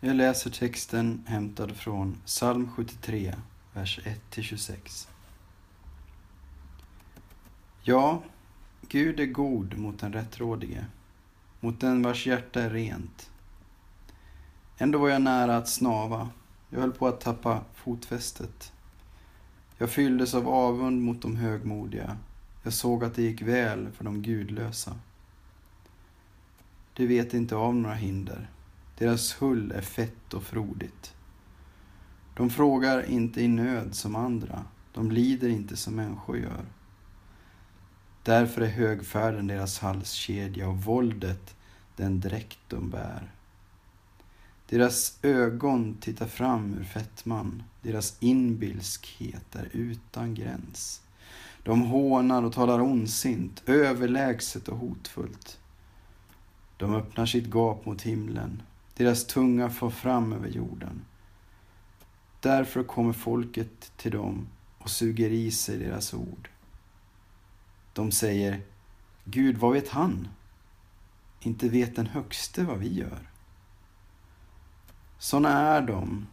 Jag läser texten hämtad från psalm 73, vers 1-26. Ja, Gud är god mot den rättrådige, mot den vars hjärta är rent. Ändå var jag nära att snava. Jag höll på att tappa fotfästet. Jag fylldes av avund mot de högmodiga. Jag såg att det gick väl för de gudlösa. De vet inte av några hinder. Deras hull är fett och frodigt. De frågar inte i nöd som andra. De lider inte som människor gör. Därför är högfärden deras halskedja och våldet den dräkt de bär. Deras ögon tittar fram ur fettman, deras inbilskhet är utan gräns. De hånar och talar ondsint, överlägset och hotfullt. De öppnar sitt gap mot himlen, deras tunga far fram över jorden. Därför kommer folket till dem och suger i sig deras ord. De säger, Gud, vad vet han? Inte vet den högste vad vi gör. Sådana är de,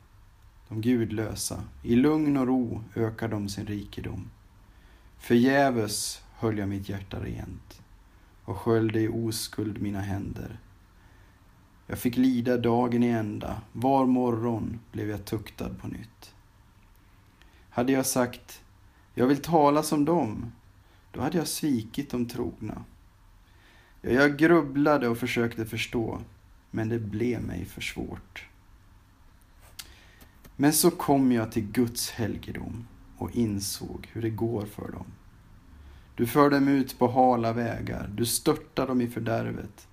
de gudlösa. I lugn och ro ökar de sin rikedom. Förgäves höll jag mitt hjärta rent och sköljde i oskuld mina händer. Jag fick lida dagen i ända, var morgon blev jag tuktad på nytt. Hade jag sagt, jag vill tala som dem, då hade jag svikit de trogna. Jag grubblade och försökte förstå, men det blev mig för svårt. Men så kom jag till Guds helgedom och insåg hur det går för dem. Du för dem ut på hala vägar, du störtar dem i fördärvet.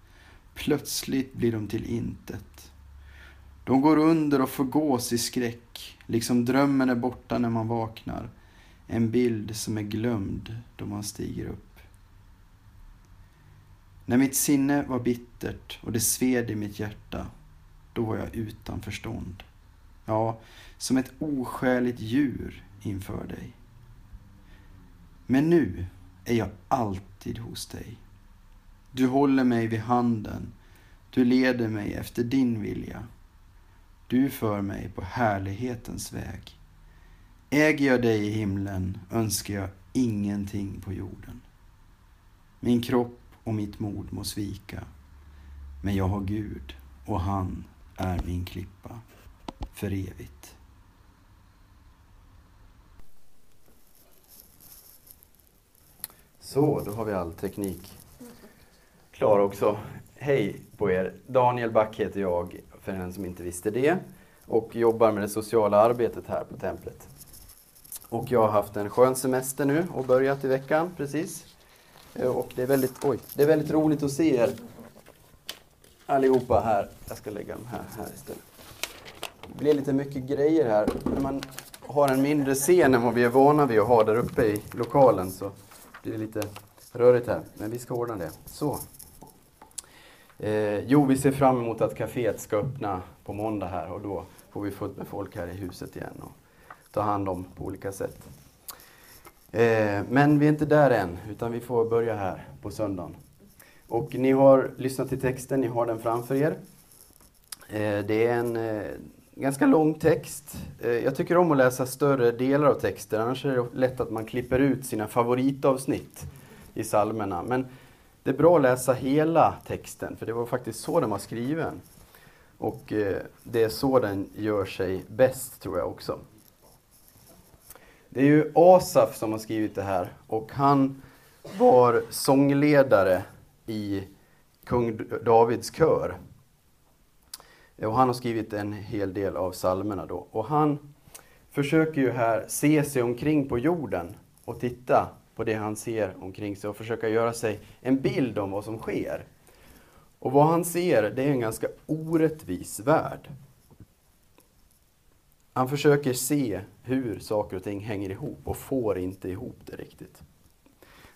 Plötsligt blir de till intet. De går under och förgås i skräck, liksom drömmen är borta när man vaknar. En bild som är glömd då man stiger upp. När mitt sinne var bittert och det sved i mitt hjärta, då var jag utan förstånd. Ja, som ett oskäligt djur inför dig. Men nu är jag alltid hos dig. Du håller mig vid handen. Du leder mig efter din vilja. Du för mig på härlighetens väg. Äger jag dig i himlen önskar jag ingenting på jorden. Min kropp och mitt mod må svika, men jag har Gud och han är min klippa för evigt. Så, då har vi all teknik klar också. Hej på er! Daniel Back heter jag, för den som inte visste det, och jobbar med det sociala arbetet här på templet. Och jag har haft en skön semester nu och börjat i veckan precis. Eh, och det är väldigt, oj, det är väldigt roligt att se er allihopa här. Jag ska lägga dem här, här istället. Det blir lite mycket grejer här. När man har en mindre scen än vad vi är vana vid att ha där uppe i lokalen så blir det lite rörigt här. Men vi ska ordna det. Så. Eh, jo, vi ser fram emot att kaféet ska öppna på måndag här och då får vi fullt med folk här i huset igen och ta hand om på olika sätt. Eh, men vi är inte där än, utan vi får börja här på söndagen. Och ni har lyssnat till texten, ni har den framför er. Eh, det är en eh, ganska lång text. Eh, jag tycker om att läsa större delar av texter, annars är det lätt att man klipper ut sina favoritavsnitt i psalmerna. Men det är bra att läsa hela texten, för det var faktiskt så den var skriven. Och eh, det är så den gör sig bäst, tror jag också. Det är ju Asaf som har skrivit det här och han var sångledare i kung Davids kör. Och han har skrivit en hel del av psalmerna då. Och han försöker ju här se sig omkring på jorden och titta på det han ser omkring sig och försöka göra sig en bild om vad som sker. Och vad han ser, det är en ganska orättvis värld. Han försöker se hur saker och ting hänger ihop och får inte ihop det riktigt.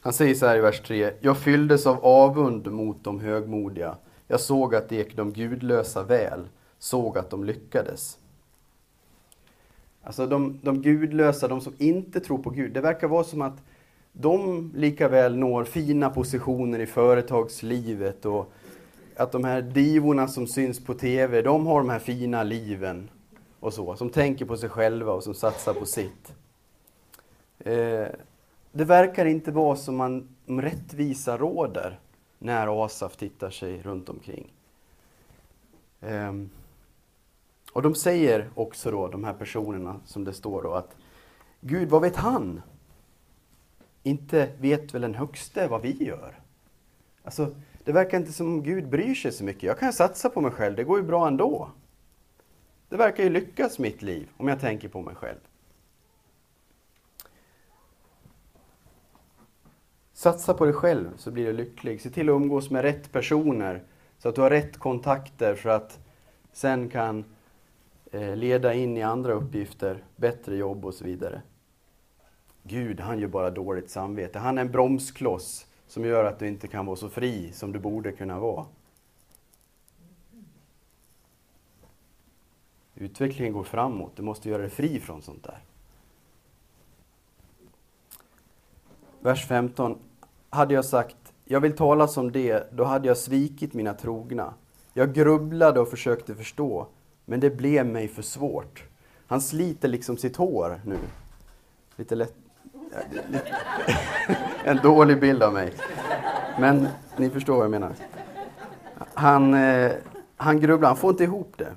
Han säger så här i vers 3. Jag fylldes av avund mot de högmodiga. Jag såg att det gick de gudlösa väl, såg att de lyckades. Alltså de, de gudlösa, de som inte tror på Gud, det verkar vara som att de lika väl når fina positioner i företagslivet och att de här divorna som syns på TV, de har de här fina liven och så, som tänker på sig själva och som satsar på sitt. Eh, det verkar inte vara som man, rättvisa råder när Asaf tittar sig runt omkring. Eh, och de säger också då, de här personerna som det står då, att Gud, vad vet han? Inte vet väl den högste vad vi gör? Alltså, det verkar inte som Gud bryr sig så mycket. Jag kan satsa på mig själv, det går ju bra ändå. Det verkar ju lyckas mitt liv, om jag tänker på mig själv. Satsa på dig själv så blir du lycklig. Se till att umgås med rätt personer så att du har rätt kontakter för att sen kan eh, leda in i andra uppgifter, bättre jobb och så vidare. Gud, han gör bara dåligt samvete. Han är en bromskloss som gör att du inte kan vara så fri som du borde kunna vara. Utvecklingen går framåt, du måste göra dig fri från sånt där. Vers 15. Hade jag sagt, jag vill tala som det, då hade jag svikit mina trogna. Jag grubblade och försökte förstå, men det blev mig för svårt. Han sliter liksom sitt hår nu. Lite lätt... en dålig bild av mig. Men ni förstår vad jag menar. Han, eh, han grubblar, han får inte ihop det.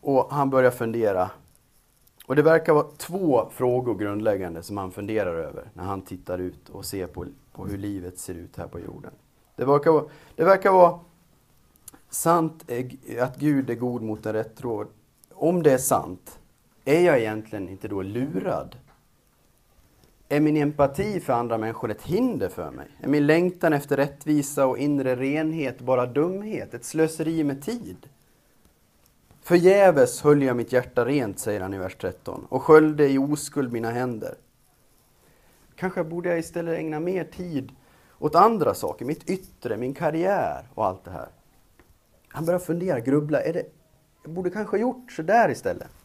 Och han börjar fundera. Och det verkar vara två frågor grundläggande som han funderar över när han tittar ut och ser på, på hur livet ser ut här på jorden. Det verkar, vara, det verkar vara sant eh, att Gud är god mot en rättråd. Om det är sant, är jag egentligen inte då lurad? Är min empati för andra människor ett hinder för mig? Är min längtan efter rättvisa och inre renhet bara dumhet, ett slöseri med tid? Förgäves höll jag mitt hjärta rent, säger han i vers 13, och sköljde i oskuld mina händer. Kanske borde jag istället ägna mer tid åt andra saker, mitt yttre, min karriär och allt det här. Han börjar fundera, grubbla, är det, jag borde kanske gjort så där istället.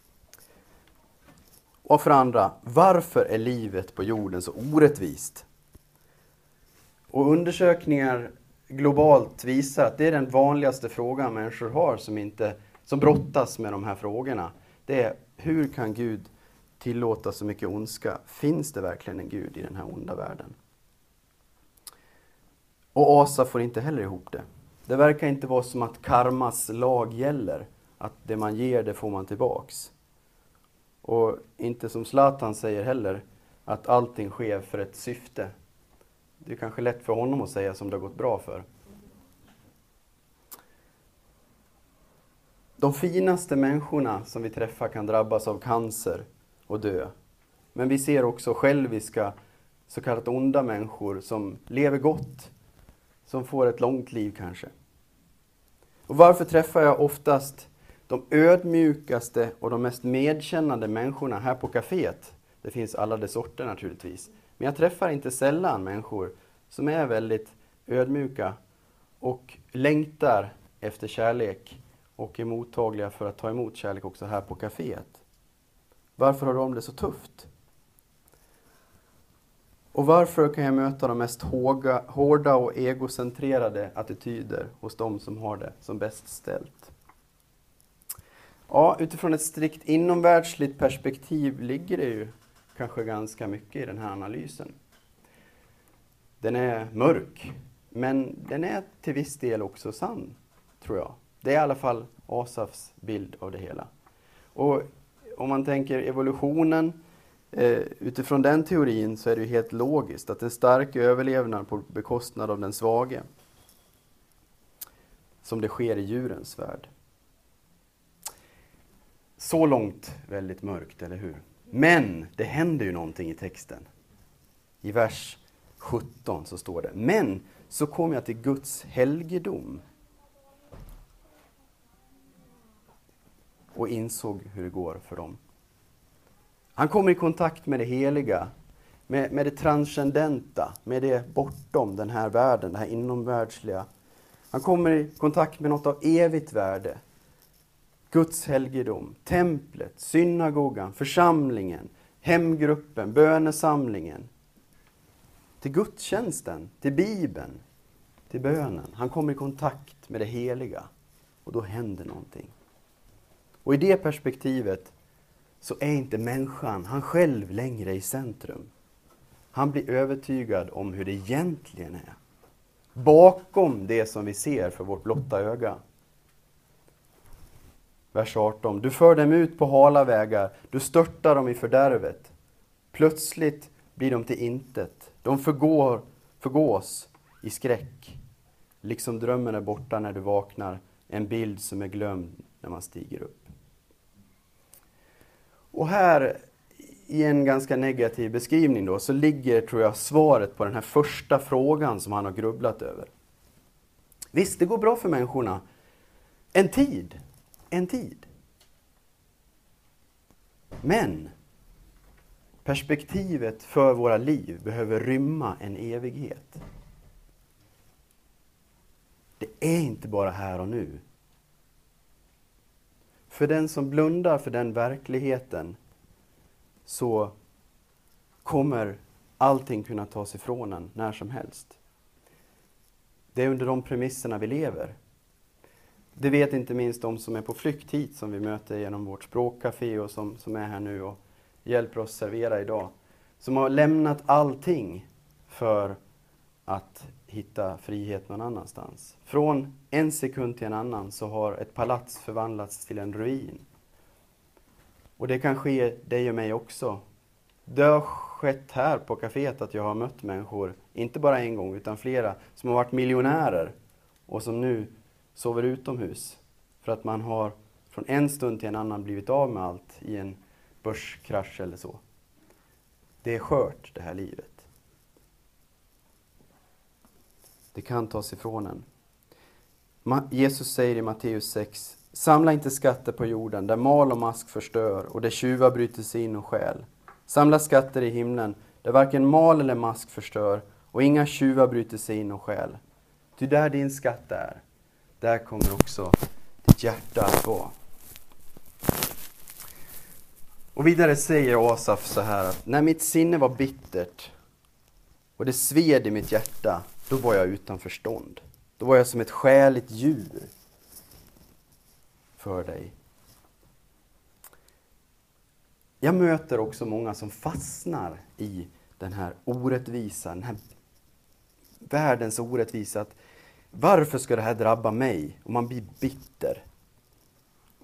Och för andra, varför är livet på jorden så orättvist? Och undersökningar globalt visar att det är den vanligaste frågan människor har som, inte, som brottas med de här frågorna. Det är, hur kan Gud tillåta så mycket ondska? Finns det verkligen en Gud i den här onda världen? Och Asa får inte heller ihop det. Det verkar inte vara som att karmas lag gäller, att det man ger, det får man tillbaks. Och inte som Zlatan säger heller, att allting sker för ett syfte. Det är kanske lätt för honom att säga som det har gått bra för. De finaste människorna som vi träffar kan drabbas av cancer och dö. Men vi ser också själviska, så kallat onda människor som lever gott, som får ett långt liv kanske. Och varför träffar jag oftast de ödmjukaste och de mest medkännande människorna här på kaféet. Det finns alla de sorter naturligtvis. Men jag träffar inte sällan människor som är väldigt ödmjuka och längtar efter kärlek och är mottagliga för att ta emot kärlek också här på kaféet. Varför har de det så tufft? Och varför kan jag möta de mest hårda och egocentrerade attityder hos de som har det som bäst ställt? Ja, utifrån ett strikt inomvärldsligt perspektiv ligger det ju kanske ganska mycket i den här analysen. Den är mörk, men den är till viss del också sann, tror jag. Det är i alla fall Asafs bild av det hela. Och om man tänker evolutionen, eh, utifrån den teorin så är det ju helt logiskt att en stark överlevnad på bekostnad av den svage. Som det sker i djurens värld. Så långt väldigt mörkt, eller hur? Men det händer ju någonting i texten. I vers 17 så står det, men så kom jag till Guds helgedom och insåg hur det går för dem. Han kommer i kontakt med det heliga, med, med det transcendenta, med det bortom den här världen, det här inomvärldsliga. Han kommer i kontakt med något av evigt värde, Guds helgedom, templet, synagogan, församlingen, hemgruppen, bönesamlingen. Till gudstjänsten, till Bibeln, till bönen. Han kommer i kontakt med det heliga. Och då händer någonting. Och i det perspektivet så är inte människan, han själv, längre i centrum. Han blir övertygad om hur det egentligen är. Bakom det som vi ser för vårt blotta öga. Vers 18. Du för dem ut på hala vägar, du störtar dem i fördärvet. Plötsligt blir de till intet. De förgår, förgås i skräck. Liksom drömmen är borta när du vaknar, en bild som är glömd när man stiger upp. Och här, i en ganska negativ beskrivning då, så ligger, tror jag, svaret på den här första frågan som han har grubblat över. Visst, det går bra för människorna. En tid. En tid. Men perspektivet för våra liv behöver rymma en evighet. Det är inte bara här och nu. För den som blundar för den verkligheten så kommer allting kunna tas ifrån en när som helst. Det är under de premisserna vi lever. Det vet inte minst de som är på flykt hit som vi möter genom vårt språkcafé och som, som är här nu och hjälper oss servera idag. Som har lämnat allting för att hitta frihet någon annanstans. Från en sekund till en annan så har ett palats förvandlats till en ruin. Och det kan ske dig och mig också. Det har skett här på kaféet att jag har mött människor, inte bara en gång utan flera, som har varit miljonärer och som nu sover utomhus. För att man har från en stund till en annan blivit av med allt i en börskrasch eller så. Det är skört det här livet. Det kan tas ifrån en. Jesus säger i Matteus 6, Samla inte skatter på jorden, där mal och mask förstör och där tjuvar bryter sig in och stjäl. Samla skatter i himlen, där varken mal eller mask förstör och inga tjuvar bryter sig in och stjäl. Ty där din skatt är, där kommer också ditt hjärta att vara. Och vidare säger Asaf så här att när mitt sinne var bittert och det sved i mitt hjärta då var jag utan förstånd. Då var jag som ett skäligt djur för dig. Jag möter också många som fastnar i den här orättvisan, den här världens orättvisa. Att varför ska det här drabba mig? Och man blir bitter.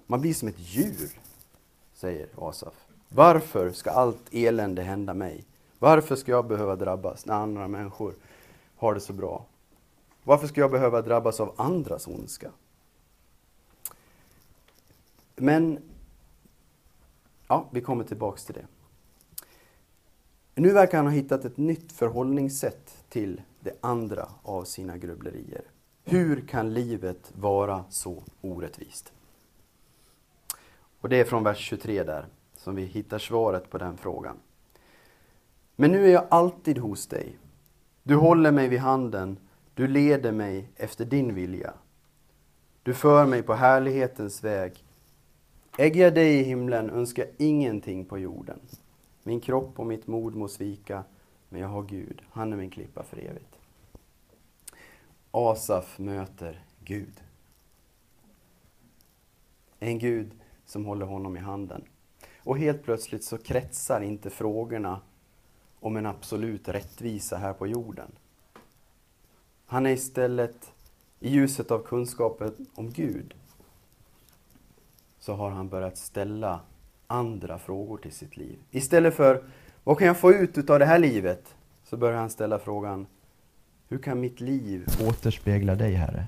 Man blir som ett djur, säger Asaf. Varför ska allt elände hända mig? Varför ska jag behöva drabbas när andra människor har det så bra? Varför ska jag behöva drabbas av andras ondska? Men, ja, vi kommer tillbaks till det. Nu verkar han ha hittat ett nytt förhållningssätt till det andra av sina grubblerier. Hur kan livet vara så orättvist? Och det är från vers 23 där som vi hittar svaret på den frågan. Men nu är jag alltid hos dig. Du håller mig vid handen, du leder mig efter din vilja. Du för mig på härlighetens väg. Äger jag dig i himlen önskar jag ingenting på jorden. Min kropp och mitt mod må svika, men jag har Gud, han är min klippa för evigt. Asaf möter Gud. En Gud som håller honom i handen. Och helt plötsligt så kretsar inte frågorna om en absolut rättvisa här på jorden. Han är istället, i ljuset av kunskapen om Gud, så har han börjat ställa andra frågor till sitt liv. Istället för, vad kan jag få ut av det här livet? Så börjar han ställa frågan, hur kan mitt liv återspegla dig, Herre?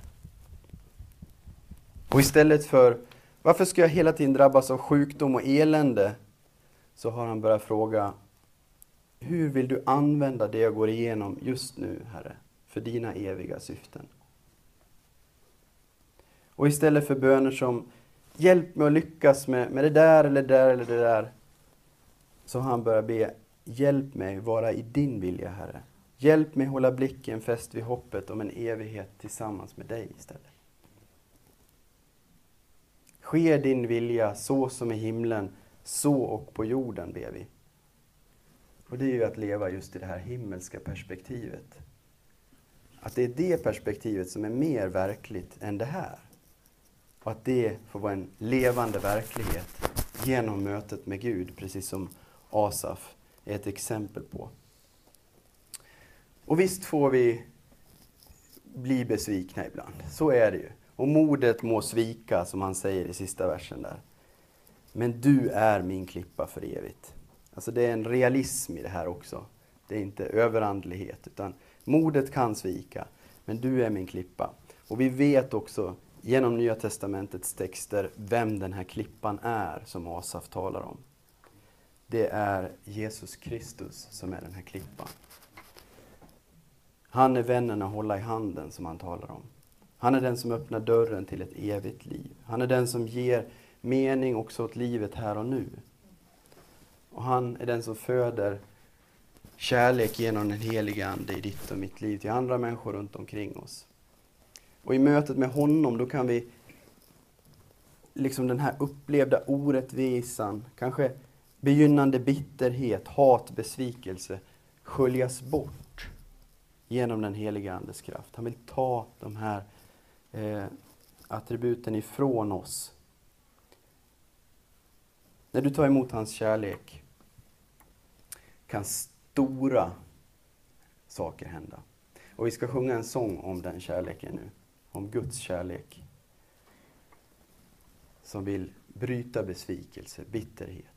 Och istället för, varför ska jag hela tiden drabbas av sjukdom och elände? Så har han börjat fråga, hur vill du använda det jag går igenom just nu, Herre, för dina eviga syften? Och istället för böner som Hjälp mig att lyckas med, med det där eller det där eller det där. Så har han börjat be Hjälp mig vara i din vilja, Herre. Hjälp mig hålla blicken fäst vid hoppet om en evighet tillsammans med dig istället. Ske din vilja så som i himlen, så och på jorden, ber vi. Och det är ju att leva just i det här himmelska perspektivet. Att det är det perspektivet som är mer verkligt än det här. Och att det får vara en levande verklighet genom mötet med Gud, precis som Asaf är ett exempel på. Och visst får vi bli besvikna ibland, så är det ju. Och modet må svika, som han säger i sista versen där. Men du är min klippa för evigt. Alltså det är en realism i det här också. Det är inte överandlighet, utan modet kan svika, men du är min klippa. Och vi vet också genom Nya Testamentets texter vem den här klippan är som Asaf talar om. Det är Jesus Kristus som är den här klippan. Han är vännen att hålla i handen som han talar om. Han är den som öppnar dörren till ett evigt liv. Han är den som ger mening också åt livet här och nu. Och han är den som föder kärlek genom den heliga Ande i ditt och mitt liv till andra människor runt omkring oss. Och i mötet med honom då kan vi liksom den här upplevda orättvisan, kanske begynnande bitterhet, hat, besvikelse sköljas bort genom den heliga Andes kraft. Han vill ta de här eh, attributen ifrån oss. När du tar emot hans kärlek kan stora saker hända. Och vi ska sjunga en sång om den kärleken nu. Om Guds kärlek. Som vill bryta besvikelse, bitterhet.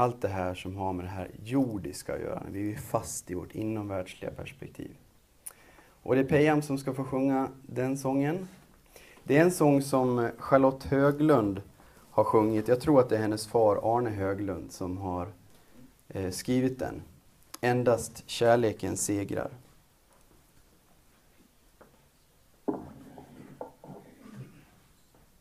Allt det här som har med det här jordiska att göra. Vi är fast i vårt inomvärldsliga perspektiv. Och det är Pejam som ska få sjunga den sången. Det är en sång som Charlotte Höglund har sjungit. Jag tror att det är hennes far Arne Höglund som har eh, skrivit den. Endast kärleken segrar.